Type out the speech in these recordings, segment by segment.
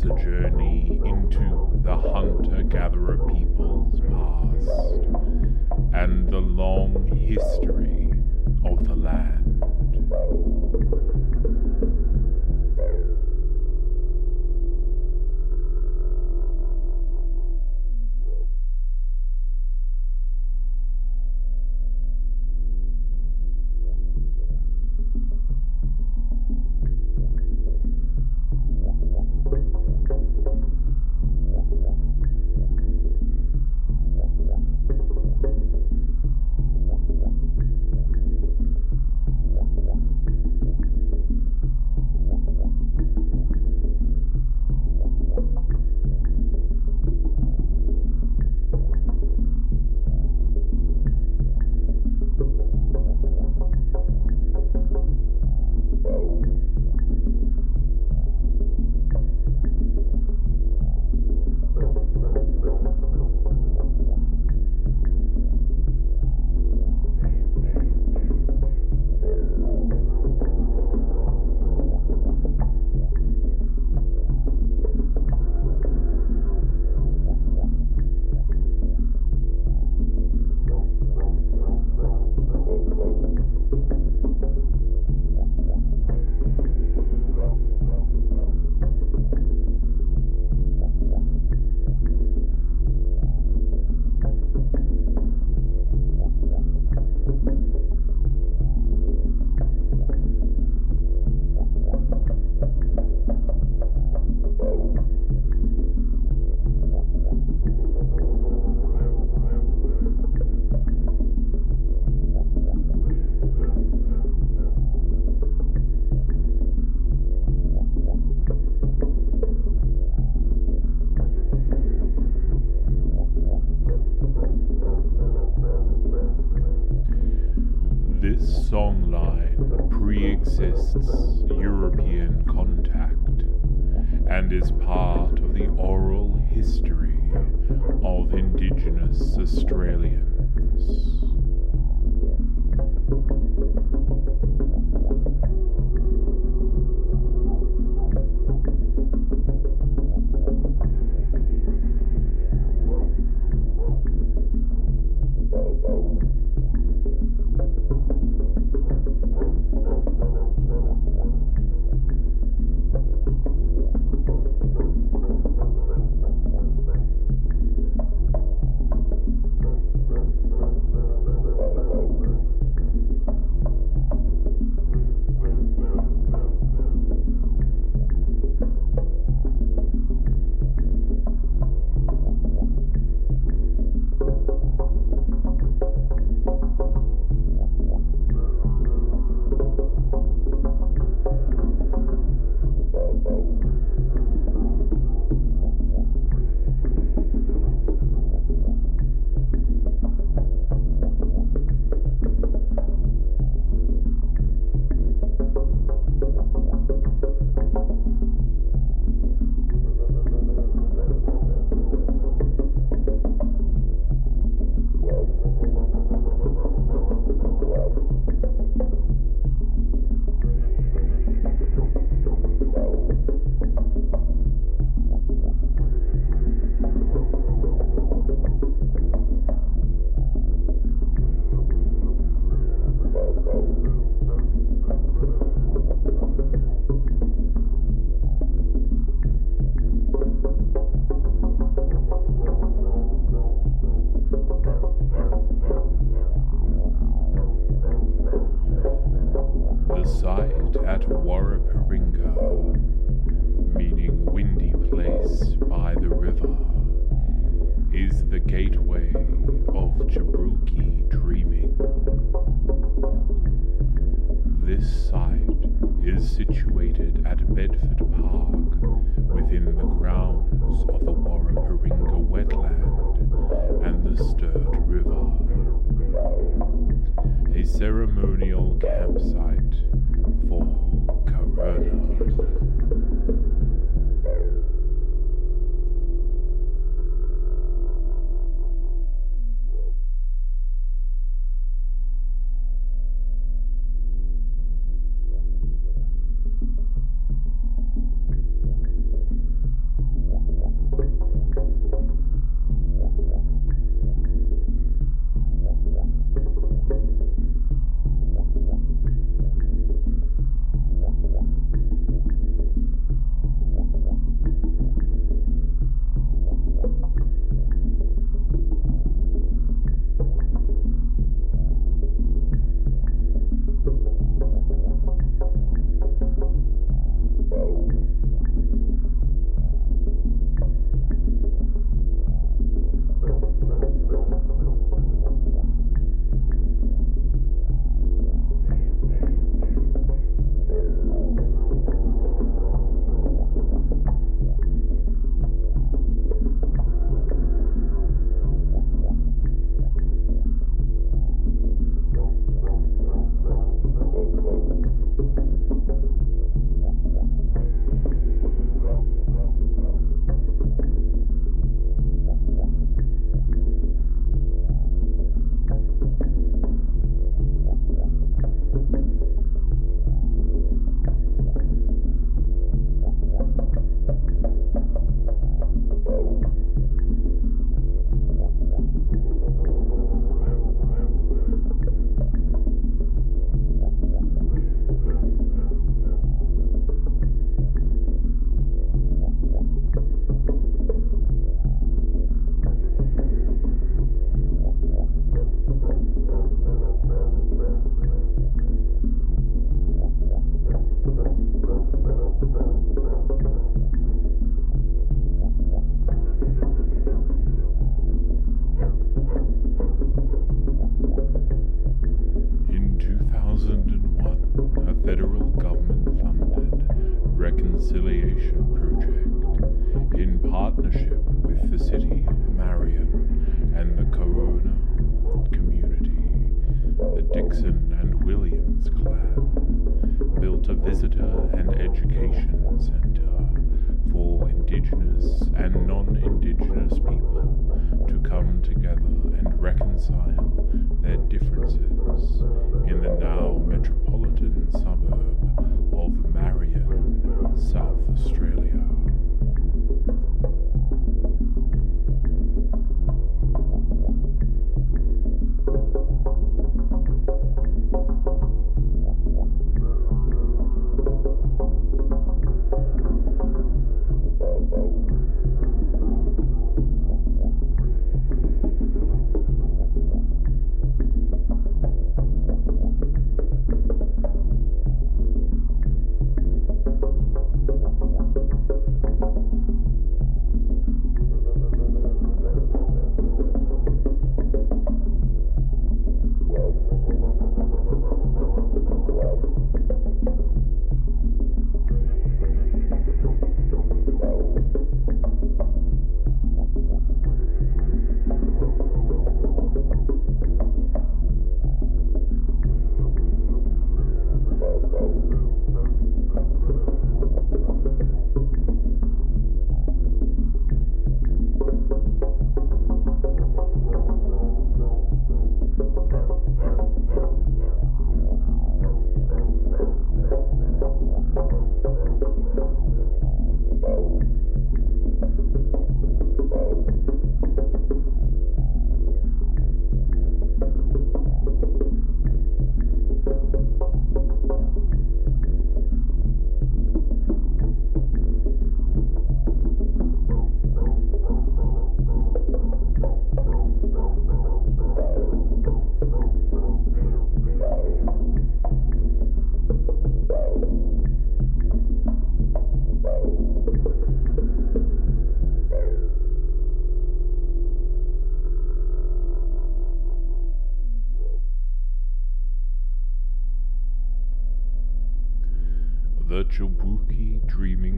is a journey into the hunter gatherer people's past and the long history of the land. exists European contact and is part of the oral history of Indigenous Australians.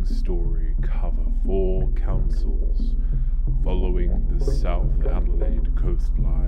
story cover four councils following the South Adelaide coastline.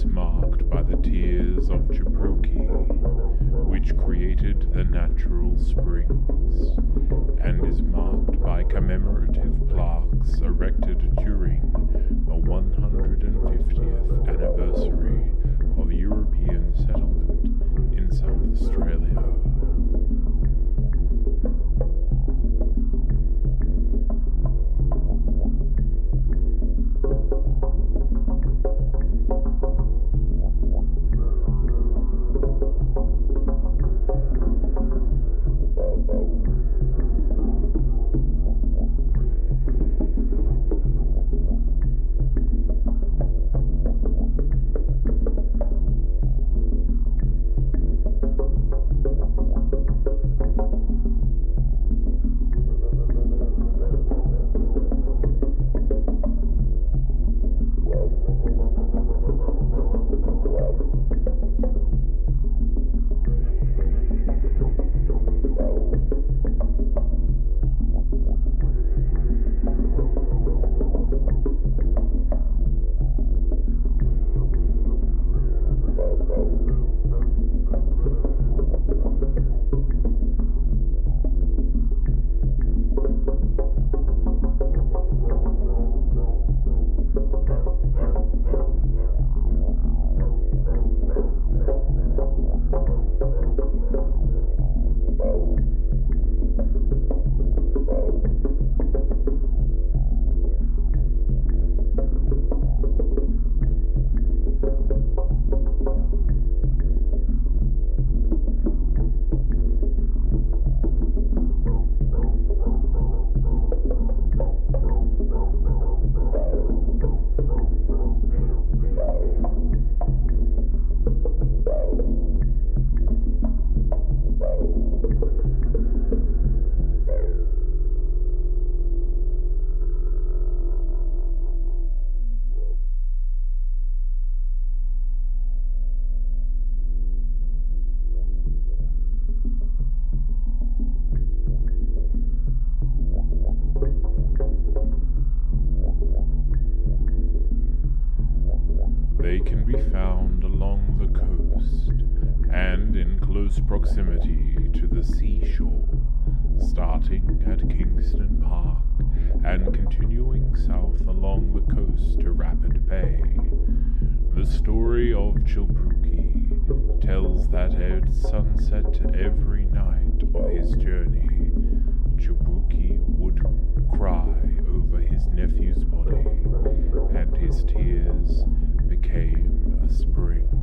is close proximity to the seashore, starting at Kingston Park and continuing south along the coast to Rapid Bay. The story of Tjilbruke tells that at sunset every night of his journey, Tjilbruke would cry over his nephew's body, and his tears became a spring.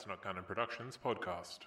That's Not Canon Productions podcast.